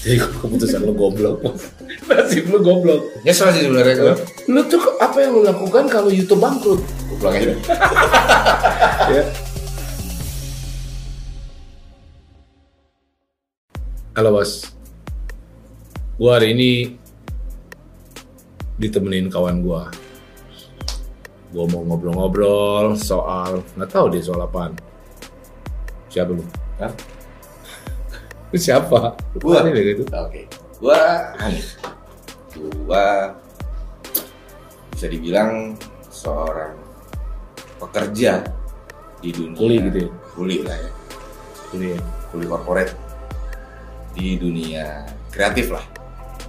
Jadi keputusan lu goblok. Nasib lu goblok. Nyesel sih sebenarnya gue. Lu tuh apa yang lu lakukan kalau YouTube bangkrut? Gue pulang aja. Ya. Halo bos. Gua hari ini ditemenin kawan gua. Gua mau ngobrol-ngobrol soal nggak tahu deh soal apaan. Siapa lu? Hah? Siapa? Gua. deh gitu. Oke, gua Hanif. Gua bisa dibilang seorang pekerja di dunia Kuli gitu ya? Kuli lah ya, Kuliah. kuli korporat di dunia kreatif lah.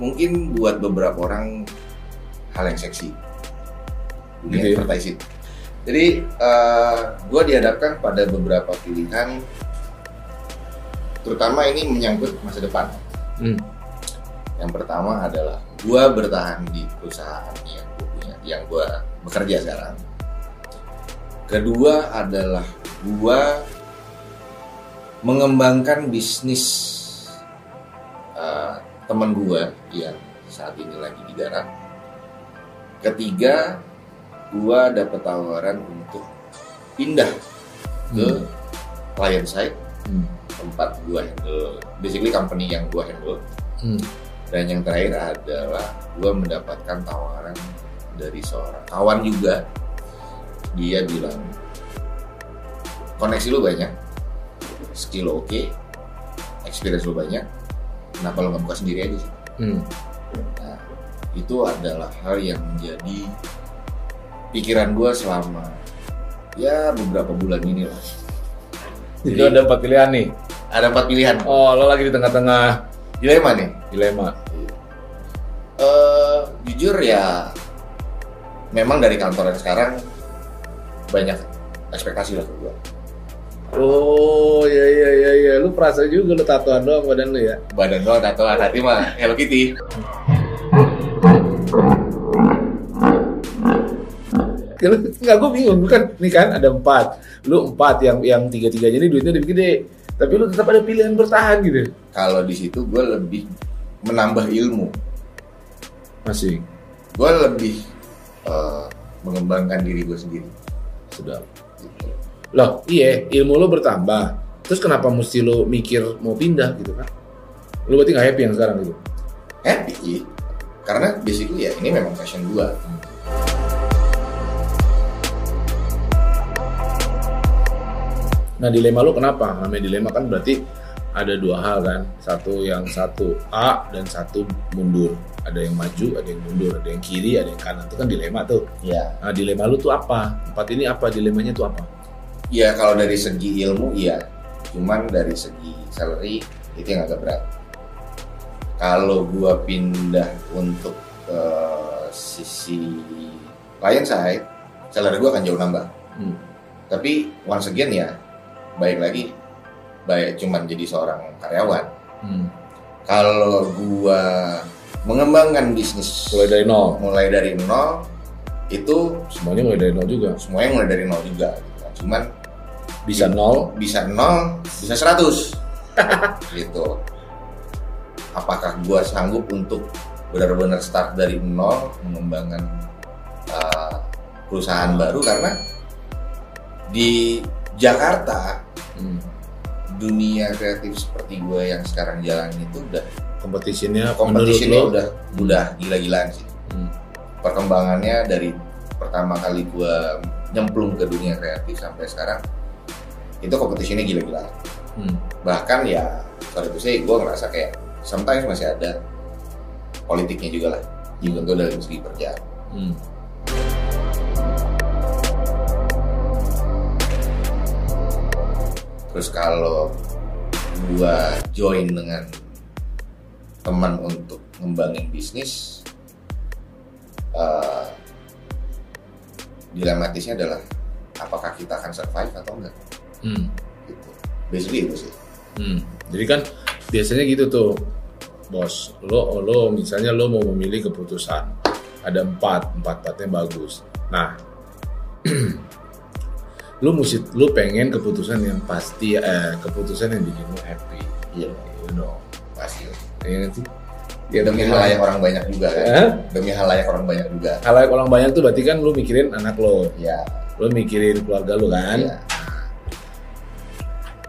Mungkin buat beberapa orang hal yang seksi dunia Gitu ya? advertising. Jadi eh, gua dihadapkan pada beberapa pilihan, terutama ini menyangkut masa depan. Hmm. Yang pertama adalah gua bertahan di perusahaan yang gua punya, yang gua bekerja sekarang. Kedua adalah gua mengembangkan bisnis uh, teman gua yang saat ini lagi digarap. Ketiga, gua dapat tawaran untuk pindah ke Hmm. client side Hmm. Tempat gua handle, basically company yang gua handle. Hmm. Dan yang terakhir adalah gue mendapatkan tawaran dari seorang kawan juga. Dia bilang, koneksi lu banyak, skill oke, experience lu banyak, kenapa lu nggak buka sendiri aja sih? Hmm. Nah, itu adalah hal yang menjadi pikiran gue selama ya beberapa bulan ini lah. Jadi ada empat pilihan nih. Ada empat pilihan, Oh, lo lagi di tengah-tengah dilema nih. dilema. eh jujur ya memang dari kantor yang sekarang banyak ekspektasi lah ke. Oh, iya iya iya iya. Lu perasa juga lu tatoan doang badan lu ya. Badan doang tatoan hati mah Hello Kitty. Ya, lu, enggak gue bingung. Kan nih kan ada empat. Lu empat yang yang tiga tiganya ini duitnya lebih gede. Tapi lu tetap ada pilihan bertahan gitu. Kalau di situ gue lebih menambah ilmu. masih. Gue lebih eh, mengembangkan diri gue sendiri. sudah Gitu. loh iya ilmu lu bertambah. Terus kenapa mesti lu mikir mau pindah gitu kan? Lu berarti nggak happy yang sekarang gitu? Happy? Karena basically ya ini memang passion gue. Nah dilema lu kenapa? Namanya dilema kan berarti ada dua hal kan. Satu yang satu A dan satu mundur. Ada yang maju, ada yang mundur, ada yang kiri, ada yang kanan. Itu kan dilema tuh. Ya. Nah dilema lu tuh apa? Empat ini apa? Dilemanya tuh apa? Ya kalau dari segi ilmu iya. Cuman dari segi salary itu yang agak berat. Kalau gua pindah untuk ke sisi client side, salary gua akan jauh nambah. Hmm. Tapi once again ya, baik lagi, baik cuman jadi seorang karyawan. Hmm. Kalau gua mengembangkan bisnis Mulai dari nol. mulai dari nol, itu Semuanya mulai dari nol juga. semuanya mulai dari nol juga. gitu. Cuman Bisa nol. bisa nol, bisa 100 gitu. Apakah gua sanggup untuk benar-benar start dari nol mengembangkan uh, perusahaan baru karena di Jakarta Hmm. dunia kreatif seperti gue yang sekarang jalan itu udah kompetisinya lo? udah udah gila-gilaan sih Hmm. perkembangannya dari pertama kali gue nyemplung ke dunia kreatif sampai sekarang itu kompetisinya gila-gilaan Hmm. bahkan ya sorry itu sih gue ngerasa kayak sometimes masih ada politiknya juga lah juga gue dalam segi kerjaan Hmm. Terus kalau gue join dengan teman untuk ngembangin bisnis eh, dilematisnya adalah apakah kita akan survive atau enggak Hmm. gitu basically itu sih Hmm. Jadi kan biasanya gitu tuh, bos. Lo lo misalnya lo mau memilih keputusan, ada empat, empat empatnya bagus. Nah, lo mesti lo pengen keputusan yang pasti, eh, keputusan yang bikin lo happy. iya You know, pasti ya sih? ya demi halayak orang banyak juga kan Eh? demi halayak orang banyak juga Kalau orang banyak tuh berarti kan lo mikirin anak lo, ya lo mikirin keluarga lo kan. iya.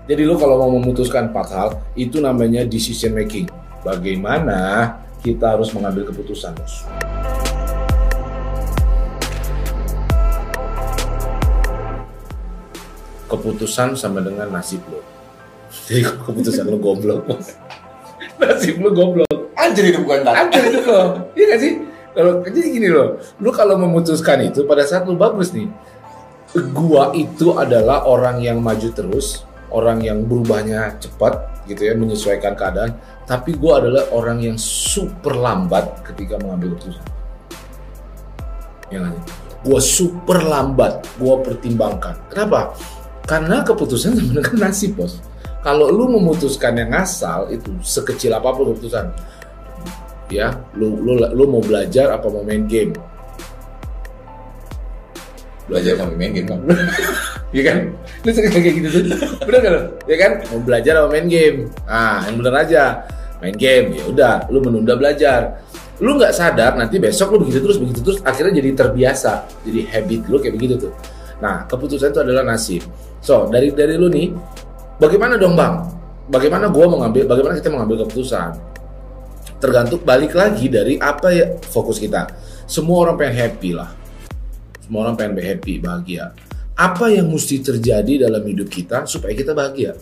Jadi lo kalau mau memutuskan empat hal, itu namanya decision making. Bagaimana kita harus mengambil keputusan, bos. Keputusan sama dengan nasib lo. Jadi keputusan lo goblok, nasib lo goblok. anjir itu bukan tak Ada itu lo, iya gak sih? Kalau jadi gini loh, lu kalau memutuskan itu pada saat lu bagus nih, gua itu adalah orang yang maju terus, orang yang berubahnya cepat gitu ya, menyesuaikan keadaan. Tapi gua adalah orang yang super lambat ketika mengambil keputusan. Ya nggak sih? Gua super lambat, gua pertimbangkan. Kenapa? Karena keputusan sama dengan nasib bos. Kalau lu memutuskan yang asal itu sekecil apa pun keputusan, ya lu lu lu mau belajar apa mau main game? Belajar sambil main game kan ya kan? Lu sering kayak gitu tuh. Bener kan lu? ya kan? Mau belajar apa main game. Ah yang bener aja. Main game ya udah lu menunda belajar. Lu nggak sadar nanti besok lu begitu terus begitu terus akhirnya jadi terbiasa. Jadi habit lu kayak begitu tuh nah keputusan itu adalah nasib. So dari dari lu nih bagaimana dong bang? Bagaimana gua mengambil bagaimana kita mengambil keputusan? Tergantung balik lagi dari apa ya fokus kita. Semua orang pengen happy lah. Semua orang pengen happy bahagia. Apa yang mesti terjadi dalam hidup kita supaya kita bahagia?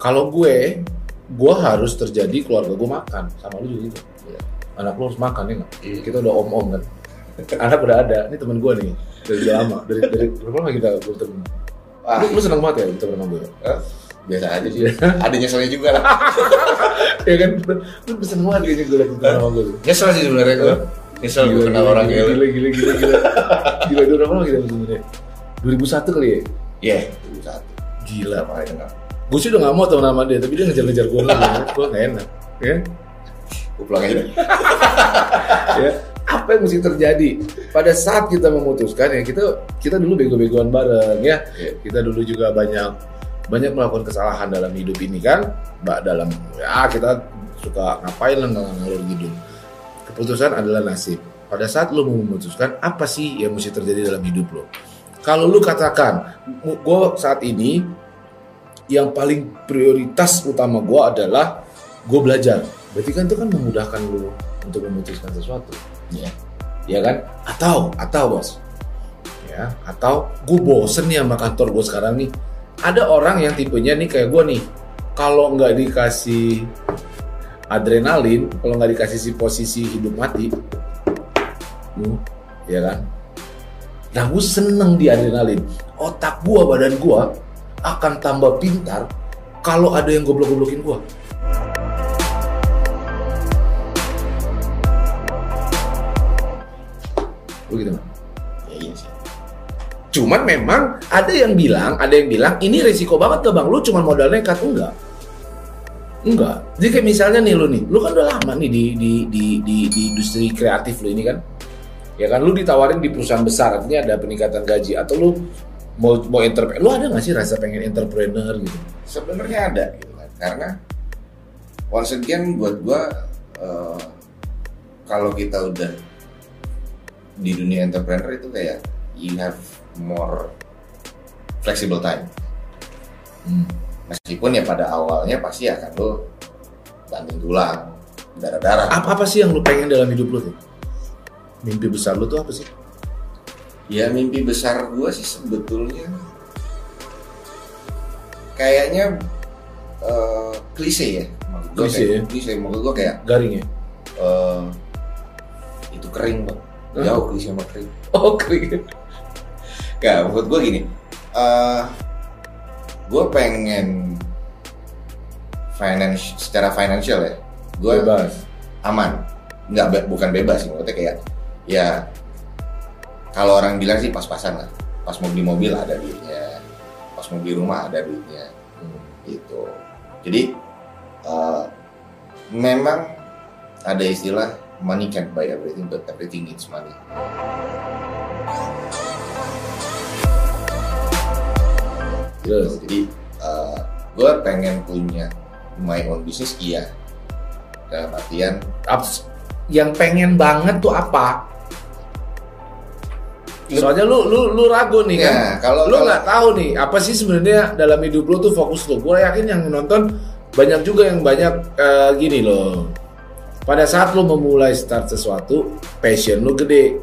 Kalau gue gue harus terjadi keluarga gue makan. Sama lu juga gitu. Iya. anak lu harus makan ya nggak? Iya. kita udah om om kan anak udah ada. Ini temen gue nih. Dari udah lama. Dari dari berapa lama kita bertemu ah. Lu, lu senang banget ya bertemu. Sama gue biasa aja sih. Ada nyeselnya juga lah. Ya kan? Lu seneng banget kayaknya gue lagi sama gue nyesel sih sebenarnya gue nyesel gue kenal orang gila, gila, gila, gila, gila, gila, berapa lama kita sebenarnya? 2001 kali ya? iya satu. Gila. berapa kali kenal Gue sih udah gak mau temen sama dia, tapi dia ngejar-ngejar gue lagi. gue gak enak. Ya? gue pulang aja. Ya? Apa yang mesti terjadi? Pada saat kita memutuskan ya, kita kita dulu bego-begoan bareng ya. Iya. Kita dulu juga banyak banyak melakukan kesalahan dalam hidup ini kan. Mbak dalam ya kita suka ngapain lah ngalur gitu. Keputusan adalah nasib. Pada saat lo mau memutuskan apa sih yang mesti terjadi dalam hidup lo? Kalau lu katakan, gue saat ini yang paling prioritas utama gue adalah gue belajar. Berarti kan itu kan memudahkan lu untuk memutuskan sesuatu. Iya. Ya kan? Atau, atau bos. Ya, atau gue bosen nih sama kantor gue sekarang nih. Ada orang yang tipenya nih kayak gue nih. Kalau nggak dikasih adrenalin, kalau nggak dikasih si posisi hidup mati, ya kan? Nah, gue seneng di adrenalin. Otak gue, badan gue akan tambah pintar kalau ada yang goblok-goblokin gue. Lu gitu Bang? ya iya sih Cuman memang ada yang bilang, ada yang bilang ini resiko banget tuh bang. Lu cuma modal nekat enggak? Enggak. Jadi kayak misalnya nih lu nih, lu kan udah lama nih di di di di, di industri kreatif lu ini kan. Ya kan lu ditawarin di perusahaan besar, artinya ada peningkatan gaji atau lu mau mau entrepreneur. Lu ada nggak sih rasa pengen entrepreneur gitu? sebenarnya ada gitu kan karena once again buat gua eh, kalau kita udah di dunia entrepreneur itu kayak you have more flexible time Hmm. meskipun ya pada awalnya pasti akan lo banting tulang darah-darah Apa apa sih yang lu pengen dalam hidup lu tuh? Mimpi besar lu tuh apa sih? ya mimpi besar gua sih sebetulnya kayaknya eh, klise ya maksud Klise kayak, ya? klise maksud gua kayak Garing ya? eh, itu kering bang Hah? Jauh klise sama kering Oh kering. Gak, maksud gue gini. Eh gue pengen finance secara financial ya gue Bebas. aman. Nggak be- bukan bebas sih maksudnya kayak ya kalau orang bilang sih pas-pasan lah. Pas mau beli mobil ada duitnya pas mau beli rumah ada duitnya gitu. Jadi eh, memang ada istilah money can't buy everything but everything needs money Terus, jadi gue pengen punya my own business iya dalam artian abs- yang pengen banget tuh apa? Soalnya lu lu lu ragu nih kan. ya kalau lu nggak tahu nih apa sih sebenarnya dalam hidup lu tuh fokus lu. Gue yakin yang nonton banyak juga yang banyak eh, gini loh. Pada saat lu memulai start sesuatu, passion lu gede.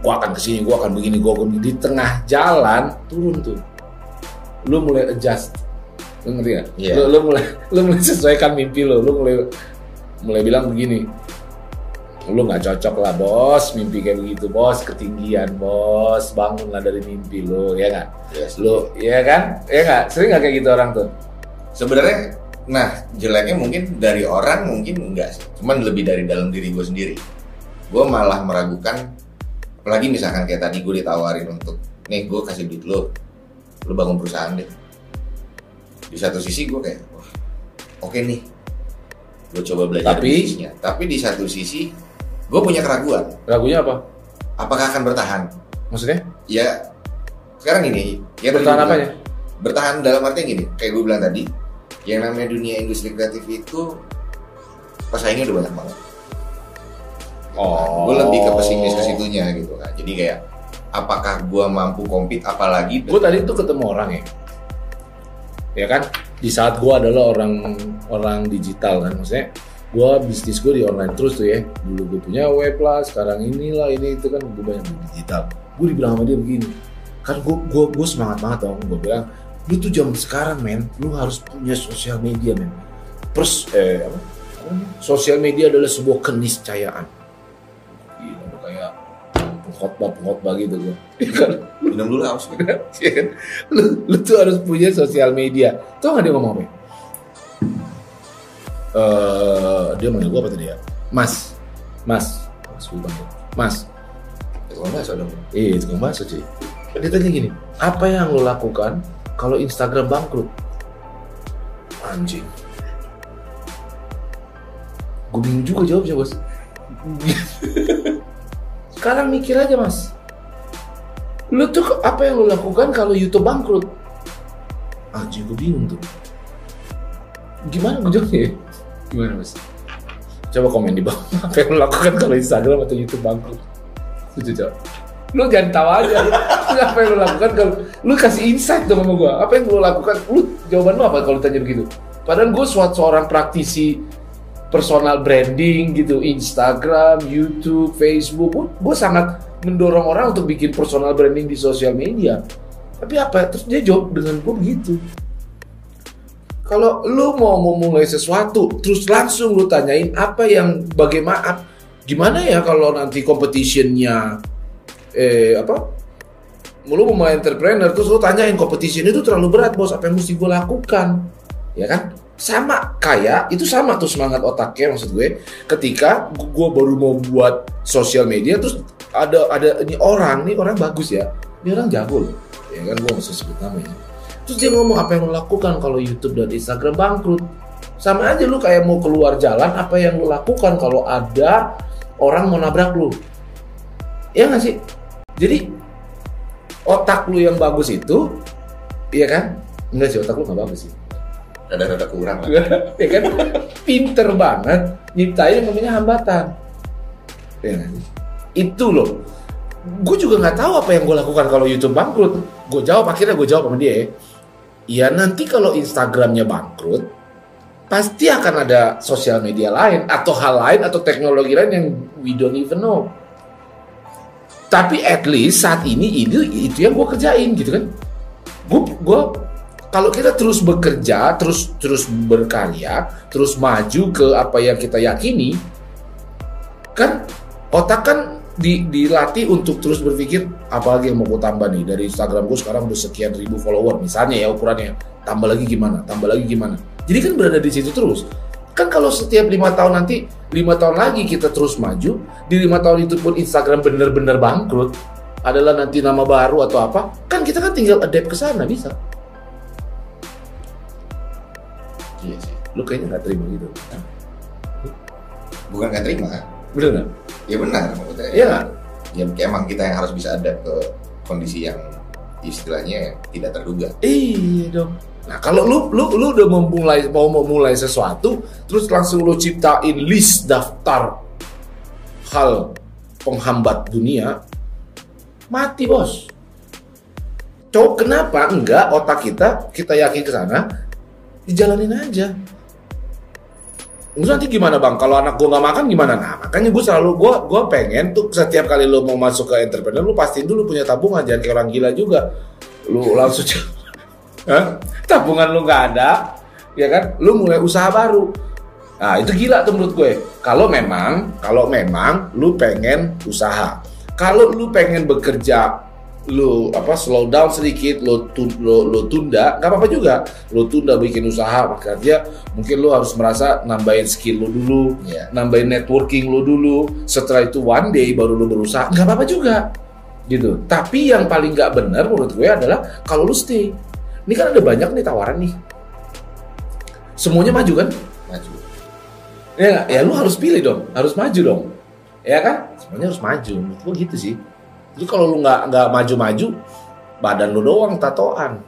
Gua akan ke sini, gua akan begini, gua akan begini. Di tengah jalan turun tuh. Lu mulai adjust. Lu ngerti gak? Iya. Lu, lu mulai lu mulai sesuaikan mimpi lu. Lu mulai mulai bilang begini. Lu nggak cocok lah bos, mimpi kayak begitu bos, ketinggian bos, bangunlah dari mimpi lu, ya nggak? Yes. Lu, ya kan? Ya nggak? Sering nggak kayak gitu orang tuh? sebenarnya nah jeleknya mungkin dari orang mungkin enggak sih. Cuman lebih dari dalam diri gue sendiri. Gue malah meragukan apalagi misalkan kayak tadi gue ditawarin untuk nih gue kasih duit lo lo bangun perusahaan deh. Di satu sisi gue kayak wah oke nih. Gue coba belajar Tapi- bisnisnya. Tapi di satu sisi gue punya keraguan. Ragunya apa? apakah akan bertahan? Maksudnya? ya sekarang ini ya Bertahan apanya? bilang, bertahan dalam artinya gini kayak gue bilang tadi yang namanya dunia industri kreatif itu pesaingnya udah banyak banget Oh. gue lebih ke pesimis ke situnya gitu kan jadi kayak apakah gue mampu compete apalagi Gue tadi tuh ketemu orang ya, ya kan? Di saat gue adalah orang orang digital kan, maksudnya gue bisnis gue di online terus tuh ya. Dulu gue punya web lah, sekarang inilah ini itu kan gue banyak di digital. Gue dibilang sama dia begini, kan gue gue gue semangat banget dong. Gue bilang, lu tuh zaman sekarang men, lu harus punya sosial media men. Terus eh apa? Sosial media adalah sebuah keniscayaan. Gila, lu kayak pengkhotbah pengkhotbah gitu gue. kan minum dulu haus gitu. Iya kan? lu, lu tuh harus punya sosial media. Tau gak dia ngomong apa? Eh, dia manggil gue apa tadi ya? Mas, Mas, Mas gue panggil. Mas, Kalau nggak dong eh tukang bakso cuy. Dia tanya gini, apa yang lo lakukan kalau Instagram bangkrut? Anjing. Gue bingung juga jawabnya bos. Sekarang mikir aja mas. Lu tuh apa yang lu lakukan kalau YouTube bangkrut? Anjing gue bingung tuh. Gimana gue jawabnya? ya? Gimana mas? Coba komen di bawah. Apa yang lu lakukan kalau Instagram atau YouTube bangkrut? Lucu coba. Lu jangan tahu aja. Apa yang lu lakukan kalau lu kasih insight dong sama gua. Apa yang lu lakukan? Lu jawaban lu apa kalau tanya begitu? Padahal gue suatu seorang praktisi personal branding gitu, Instagram, YouTube, Facebook. Gue sangat mendorong orang untuk bikin personal branding di sosial media. Tapi apa? Terus dia jawab dengan gue begitu. Kalau lu mau memulai sesuatu, terus langsung lu tanyain apa yang bagaimana, gimana ya kalau nanti competitionnya, eh apa? Lu mau entrepreneur, terus lu tanyain competition itu terlalu berat bos, apa yang mesti gue lakukan? Ya kan? Sama kayak itu sama tuh semangat otaknya maksud gue. Ketika gue baru mau buat sosial media, terus ada ada ini orang, nih orang bagus ya, ini orang jago loh. Ya kan gue nggak sebut namanya. Terus dia ngomong apa yang lo lakukan kalau YouTube dan Instagram bangkrut. Sama aja lu kayak mau keluar jalan, apa yang lu lakukan kalau ada orang mau nabrak lu. Ya nggak sih? Jadi otak lu yang bagus itu, iya kan? Enggak sih, otak lu nggak bagus sih. rada-rada kurang lah ya kan? Pinter banget nyiptain yang namanya hambatan. Ya sih? Itu loh. Gue juga nggak tahu apa yang gue lakukan kalau YouTube bangkrut. Gue jawab akhirnya gue jawab sama dia ya. Ya nanti kalau Instagramnya bangkrut, pasti akan ada sosial media lain atau hal lain atau teknologi lain yang we don't even know. Tapi at least saat ini ini itu yang gue kerjain gitu kan. Gue gue kalau kita terus bekerja, terus terus berkarya, terus maju ke apa yang kita yakini, kan otak kan di, dilatih untuk terus berpikir apalagi yang mau gue tambah nih dari Instagram gue sekarang udah sekian ribu follower misalnya ya ukurannya tambah lagi gimana? Tambah lagi gimana? Jadi kan berada di situ terus Kan kalau setiap lima tahun nanti, lima tahun lagi kita terus maju, di lima tahun itu pun Instagram bener-bener bangkrut, adalah nanti nama baru atau apa, kan kita kan tinggal adapt ke sana bisa. Iya sih. Lu kayaknya nggak terima gitu. Bukan nggak terima. Bener nggak? Ya benar maksudnya. Iya nggak? Ya emang kita yang harus bisa ada ke kondisi yang istilahnya tidak terduga. Iya dong. Nah kalau lu lu lu udah memulai mau memulai sesuatu, terus langsung lu ciptain list daftar hal penghambat dunia, mati bos. Cowok kenapa enggak otak kita kita yakin ke sana, dijalanin aja. Terus nanti gimana bang? Kalau anak gua nggak makan gimana? Nah makanya gua selalu gua gua pengen tuh setiap kali lu mau masuk ke entrepreneur, lu pastiin dulu punya tabungan, jangan kayak orang gila juga. Lu langsung Hah? tabungan lu nggak ada, ya kan? Lu mulai usaha baru. Nah itu gila tuh menurut gue. Kalau memang, kalau memang lu pengen usaha, kalau lu pengen bekerja, lu apa slow down sedikit, lu, tu, lu, lu tunda, nggak apa-apa juga. Lu tunda bikin usaha, makanya mungkin lu harus merasa nambahin skill lu dulu, Iya. nambahin networking lu dulu. Setelah itu one day baru lu berusaha, nggak apa-apa juga gitu. Tapi yang paling nggak benar menurut gue adalah kalau lu stay. Ini kan ada banyak nih tawaran nih. Semuanya maju kan? Maju. Ya, ya lu harus pilih dong, harus maju dong. Ya kan? Semuanya harus maju. Menurut gua gitu sih. Jadi kalau lu nggak nggak maju-maju, badan lu doang tatoan.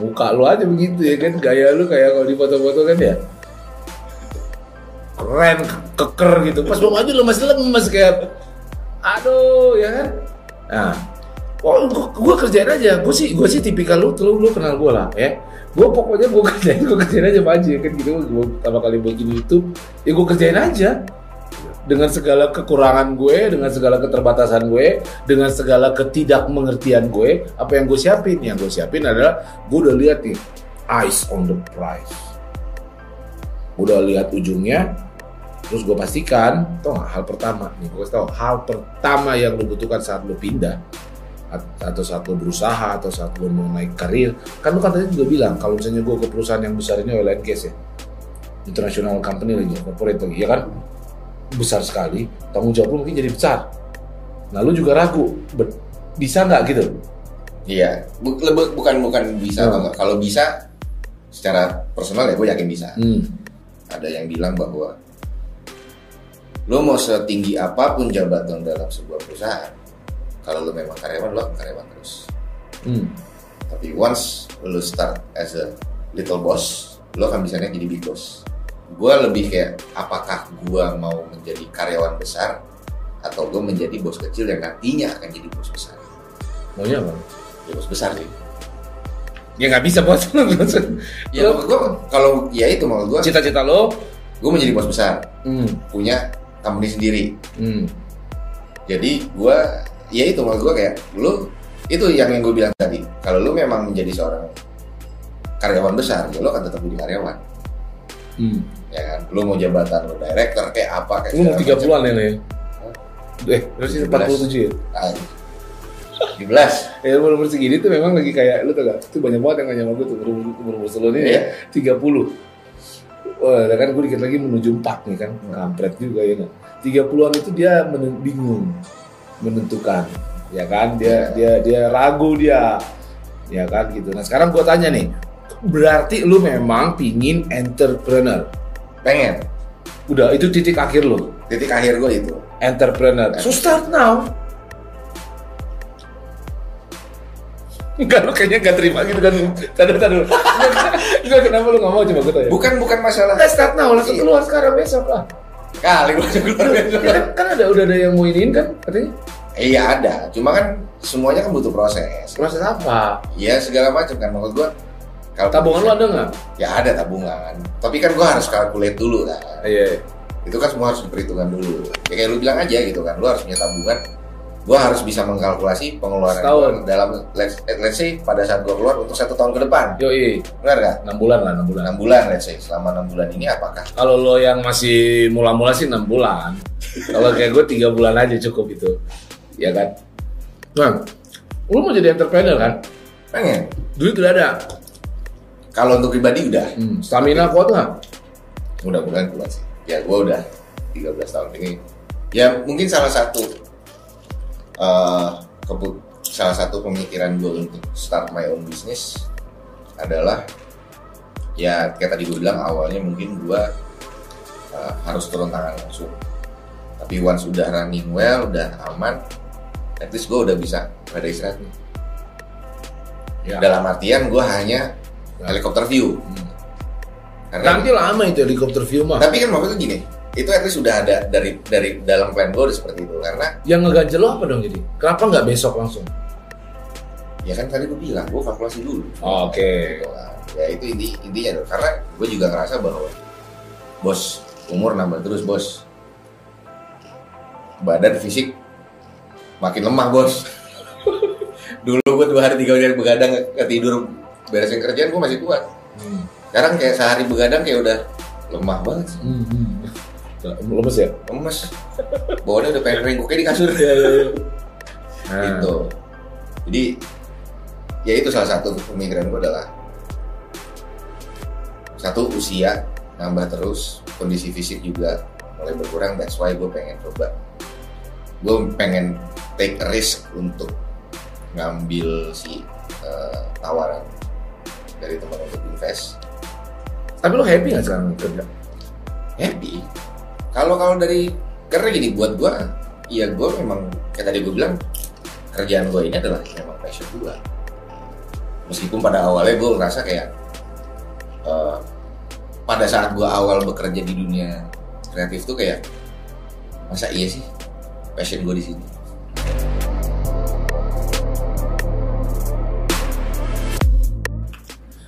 Muka lu aja begitu ya kan, gaya lu kayak kalau di foto-foto kan ya. Keren, keker gitu. Pas mau maju lu masih lemes kayak aduh ya kan. Nah, Oh, gua, gua kerjain aja. Gua sih, gua sih tipikal lu, lu, lu kenal gua lah, ya. Gua pokoknya gua kerjain, gua kerjain aja maju ya kan gitu. Gua pertama kali bikin YouTube, ya gua kerjain aja. Dengan segala kekurangan gue, dengan segala keterbatasan gue, dengan segala ketidakmengertian gue, apa yang gue siapin? Yang gue siapin adalah gue udah lihat nih, eyes on the prize. Gua udah lihat ujungnya, terus gue pastikan, nggak hal pertama nih, gue tau hal pertama yang lu butuhkan saat lu pindah at- atau saat lo berusaha atau saat lo mau naik karir kan kan tadi juga bilang kalau misalnya gue ke perusahaan yang besar ini oil and gas ya international company lagi corporate lagi ya kan besar sekali tanggung jawab lu mungkin jadi besar nah lu juga ragu bisa nggak gitu Iya. Bukan bukan bisa atau Hmm. enggak. Kalau bisa secara personal ya gue yakin bisa. hmm. Ada yang bilang bahwa lo mau setinggi apa pun jabatan dalam sebuah perusahaan, kalau lo memang karyawan lo karyawan terus. Hmm. Tapi once lo start as a little boss, lo akan bisa naik jadi big boss. Gue lebih kayak apakah gue mau menjadi karyawan besar atau gue menjadi bos kecil yang nantinya akan jadi bos besar. maunya apa Ya bos besar sih. ya nggak bisa bos Ya Lo- gue kalau ya itu maksud gue, cita-cita lo gue menjadi bos besar, hmm. punya company sendiri. Hmm. Jadi gue ya itu maksud gue kayak lu itu yang yang gue bilang tadi. Kalau lu memang menjadi seorang karyawan besar, ya lu akan tetap jadi karyawan. Hmm. Ya kan, lu mau jabatan lu director kayak apa kayak lu mau tiga puluhan ya Nek? eh berarti 47 ya Ah, 17 Ya umur umur segini tuh memang lagi kayak lu tau gak? Tuh banyak banget yang nanya sama gue tuh umur umur umur selo ini Iya. ya 30 Wah, kan gue dikit lagi menuju 4 nih kan, kampret juga ya. 30-an itu dia men- bingung menentukan, ya kan? Dia dia dia ragu dia, ya kan gitu. Nah sekarang gue tanya nih, berarti lu memang pingin entrepreneur? pengen. Udah itu titik akhir lu, titik akhir gue itu. Entrepreneur. So start now. Enggak, lu kayaknya gak terima gitu kan. Tadi, tadi Enggak, kenapa lu gak mau coba gue tanya. Bukan bukan masalah. Enggak start now, langsung Iya. keluar sekarang besok lah. Kali gue keluar Ya kan, kan ada, udah ada yang mau iniin kan katanya? Iya ada. Cuma kan semuanya kan butuh proses. Proses apa? ya segala macam kan. Maksud gue kalau Tabungan lu ada nggak? ya ada tabungan. Tapi kan gue harus calculate dulu kan. Iya. Itu kan semua harus diperhitungkan dulu. Ya kayak lu bilang aja gitu kan lu harus punya tabungan. Gua harus bisa mengkalkulasi pengeluaran Setahun. gua dalam let's, let's say pada saat gua keluar untuk satu tahun ke depan. Yoi, benar gak? 6 bulan lah, 6 bulan. Enam bulan let's say. Selama enam bulan ini apakah? Kalau lo yang masih mula-mula sih 6 bulan. Kalau kayak gue 3 bulan aja cukup itu Ya kan? Bang, lu mau jadi entrepreneur kan? pengen. Duit udah ada kalau untuk pribadi udah hmm. Stamina kuat nggak? mudah-mudahan kuat sih ya gue udah 13 tahun ini ya mungkin salah satu eh, kepu- salah satu pemikiran gue untuk start my own business adalah ya kayak tadi gue bilang awalnya mungkin gue eh, harus turun tangan langsung tapi once udah running well udah aman at least gue udah bisa ada istirahatnya Ya. dalam artian gue hanya helikopter view Hmm. karena Nanti lama itu helikopter view mah. tapi kan maksudnya gini itu at least sudah ada dari dari dalam plan gue udah seperti itu karena Yang ngeganjel lo apa dong jadi? Kenapa nggak besok langsung? ya kan tadi gue bilang gue kalkulasi dulu Oke. Gitu kan. ya itu inti intinya dong karena gue juga ngerasa bahwa bos umur nambah terus bos badan fisik makin lemah bos dulu gue dua hari tiga hari begadang tidur beresin kerjaan gue masih kuat Hmm. sekarang kayak sehari begadang kayak udah lemah banget sih. Hmm. hmm. Lemes ya? lemes bawaannya udah pengen renggoknya di kasur Nah, gitu jadi ya itu salah satu pemikiran gue adalah satu usia nambah terus kondisi fisik juga mulai berkurang that's why gue pengen coba gue pengen take a risk untuk ngambil si eh, tawaran dari teman untuk invest. Tapi lo happy nggak sekarang kerja? happy. Kalau kalau dari karena gini buat gue ya gue memang kayak tadi gue bilang kerjaan gue ini adalah memang passion gue meskipun pada awalnya gue ngerasa kayak eh, pada saat gue awal bekerja di dunia kreatif tuh kayak masa iya sih passion gue di sini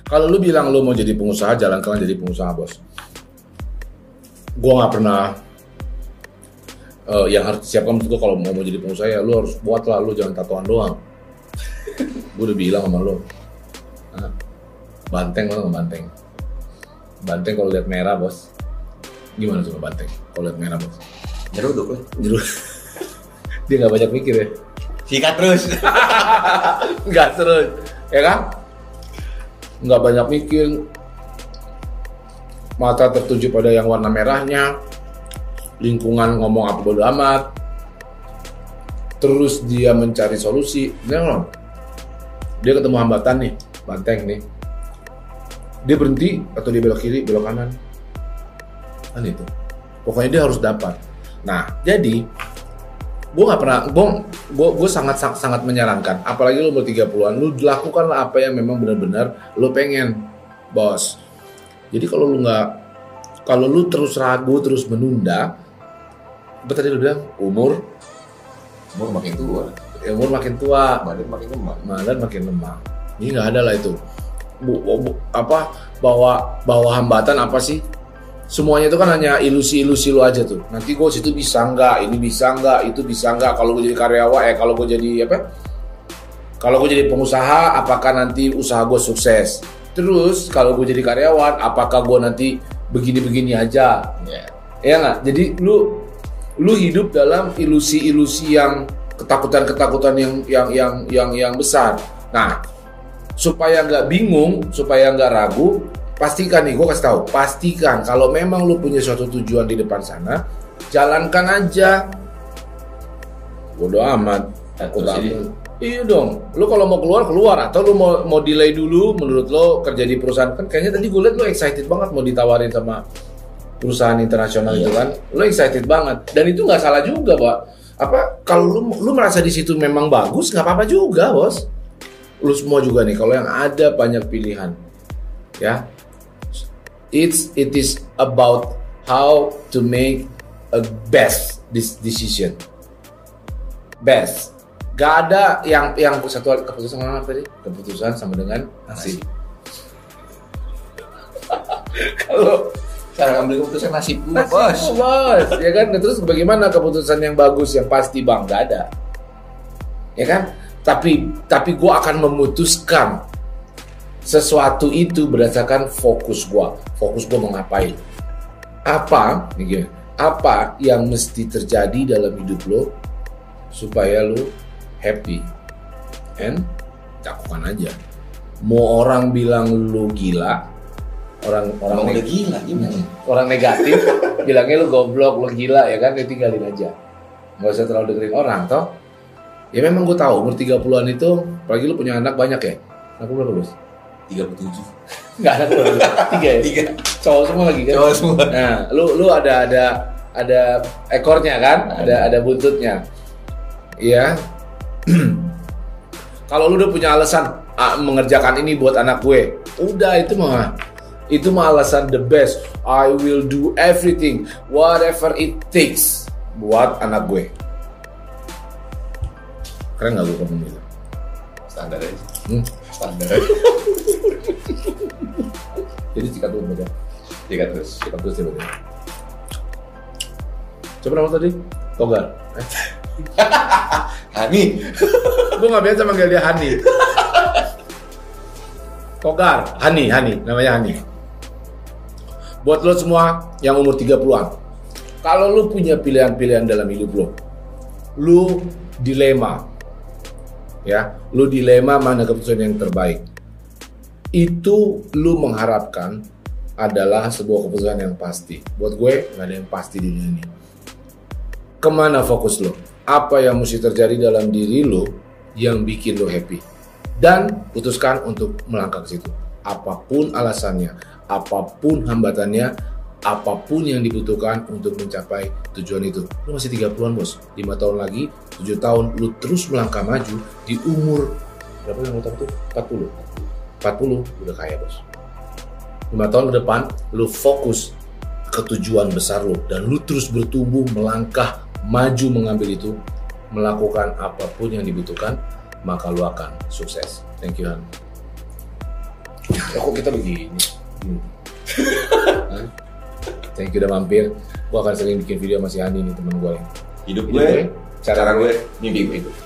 Kalau lu bilang lu mau jadi pengusaha, jalankan jadi pengusaha bos. Gua nggak pernah eh, yang harus disiapkan untuk kalau mau mau jadi pengusaha ya lu harus buat lah, lu jangan tatoan doang. Gue udah bilang sama lu, Hah? banteng lo banteng. Banteng kalau lihat merah bos, gimana coba banteng kalau lihat merah bos? nyeruduk lah Jeruk. Dia nggak banyak mikir ya. sikat terus nggak terus ya kan nggak banyak mikir. Mata tertuju pada yang warna merahnya. Lingkungan ngomong apa bodo amat. Terus dia mencari solusi. Dia dia ketemu hambatan nih banteng nih. Dia berhenti atau dia belok kiri belok kanan. Kan itu. Pokoknya dia harus dapat. Nah jadi gue nggak pernah gue gue gue sangat sangat menyarankan. Apalagi lu umur 30-an lu lakukanlah apa yang memang benar-benar lu pengen bos. Jadi kalau lu nggak kalau lu terus ragu terus menunda apa tadi lu bilang? Umur? Umur makin tua. Ya umur makin tua. Badan makin lemah. Malah makin lemah. Ini nggak ada lah itu. Bu, bu- bu- apa bawa bawa hambatan apa sih semuanya itu kan hanya ilusi-ilusi lu aja tuh. Nanti gue situ bisa nggak ini bisa nggak itu bisa nggak. Kalau gue jadi karyawan eh kalau gue jadi apa? Kalau gue jadi pengusaha apakah nanti usaha gue sukses? Terus kalau gue jadi karyawan apakah gue nanti begini-begini aja? Ya. Ya nggak? Jadi lu lu hidup dalam ilusi-ilusi yang ketakutan-ketakutan yang yang yang yang yang besar. Nah supaya nggak bingung supaya nggak ragu pastikan nih gue kasih tahu pastikan kalau memang lu punya suatu tujuan di depan sana jalankan aja. Bodoh amat. Amat. Iya dong, lu kalau mau keluar keluar. Atau lu mau mau delay dulu menurut lo kerja di perusahaan. Kan kayaknya tadi gue liat lu excited banget mau ditawarin sama perusahaan internasional Iya. itu kan, lu excited banget. Dan itu nggak salah juga pak. Apa kalau lu lu merasa di situ memang bagus nggak apa-apa juga bos. Lu semua juga nih kalau yang ada banyak pilihan, ya. It's it is about how to make a best this decision. Best. Gak ada yang yang satu keputusan mana tadi? Keputusan sama dengan nasib. Kalau cara ngambil keputusan nasib gue Nasib bos bos, ya kan? Nah, Terus bagaimana keputusan yang bagus yang pasti bang? Gak ada, ya kan? Tapi tapi gue akan memutuskan sesuatu itu berdasarkan fokus gue. Fokus gue mau ngapain? Apa? nih apa yang mesti terjadi dalam hidup lo supaya lo happy and lakukan aja. Mau orang bilang lo gila, orang orang udah neg- gila gimana? orang negatif bilangnya lu goblok lu gila ya kan ya tinggalin aja nggak usah terlalu dengerin orang toh ya memang gue tahu umur 30-an itu apalagi lu punya anak banyak ya anak lu berapa bos 37 nggak lu berapa? tiga ya Tiga cowok semua lagi kan Cowok semua Nah, lu lu ada ada ada ekornya kan? Ada ada buntutnya. Iya. Kalau lu udah punya alasan ah, mengerjakan ini buat anak gue, udah itu mah itu mah alasan the best. I will do everything whatever it takes buat anak gue. Keren gak gue ngomong gitu? Standar aja Hmm. Standar Jadi sikat dulu baca. Tiga terus Sikat terus baca. Coba nama tadi? Togar. Hani gue gak biasa manggil dia Hani Togar, Hani, Hani, namanya Hani Buat lo semua yang umur 30-an Kalau lo punya pilihan-pilihan dalam hidup lo Lo dilema Ya, lo dilema mana keputusan yang terbaik Itu lo mengharapkan adalah sebuah keputusan yang pasti Buat gue, gak ada yang pasti di dunia ini Ke mana fokus lo? Apa yang mesti terjadi dalam diri lo yang bikin lo happy? Dan putuskan untuk melangkah ke situ. Apa pun alasannya, apa pun hambatannya, apa pun yang dibutuhkan untuk mencapai tujuan itu. Lo masih 30-an bos, 5 tahun lagi, 7 tahun, lo terus melangkah maju di umur berapa yang lo tahu tuh? 40. 40 udah kaya bos. 5 tahun ke depan, lo fokus ke tujuan besar lo dan lu terus bertumbuh melangkah maju mengambil itu melakukan apa pun yang dibutuhkan maka lu akan sukses thank you Han Ya, kok kita begini Hmm. Thank you udah mampir. Gua akan sering bikin video sama si Hani nih temen gue Hidup Hidup gue gue, Cara gue Mimpi gue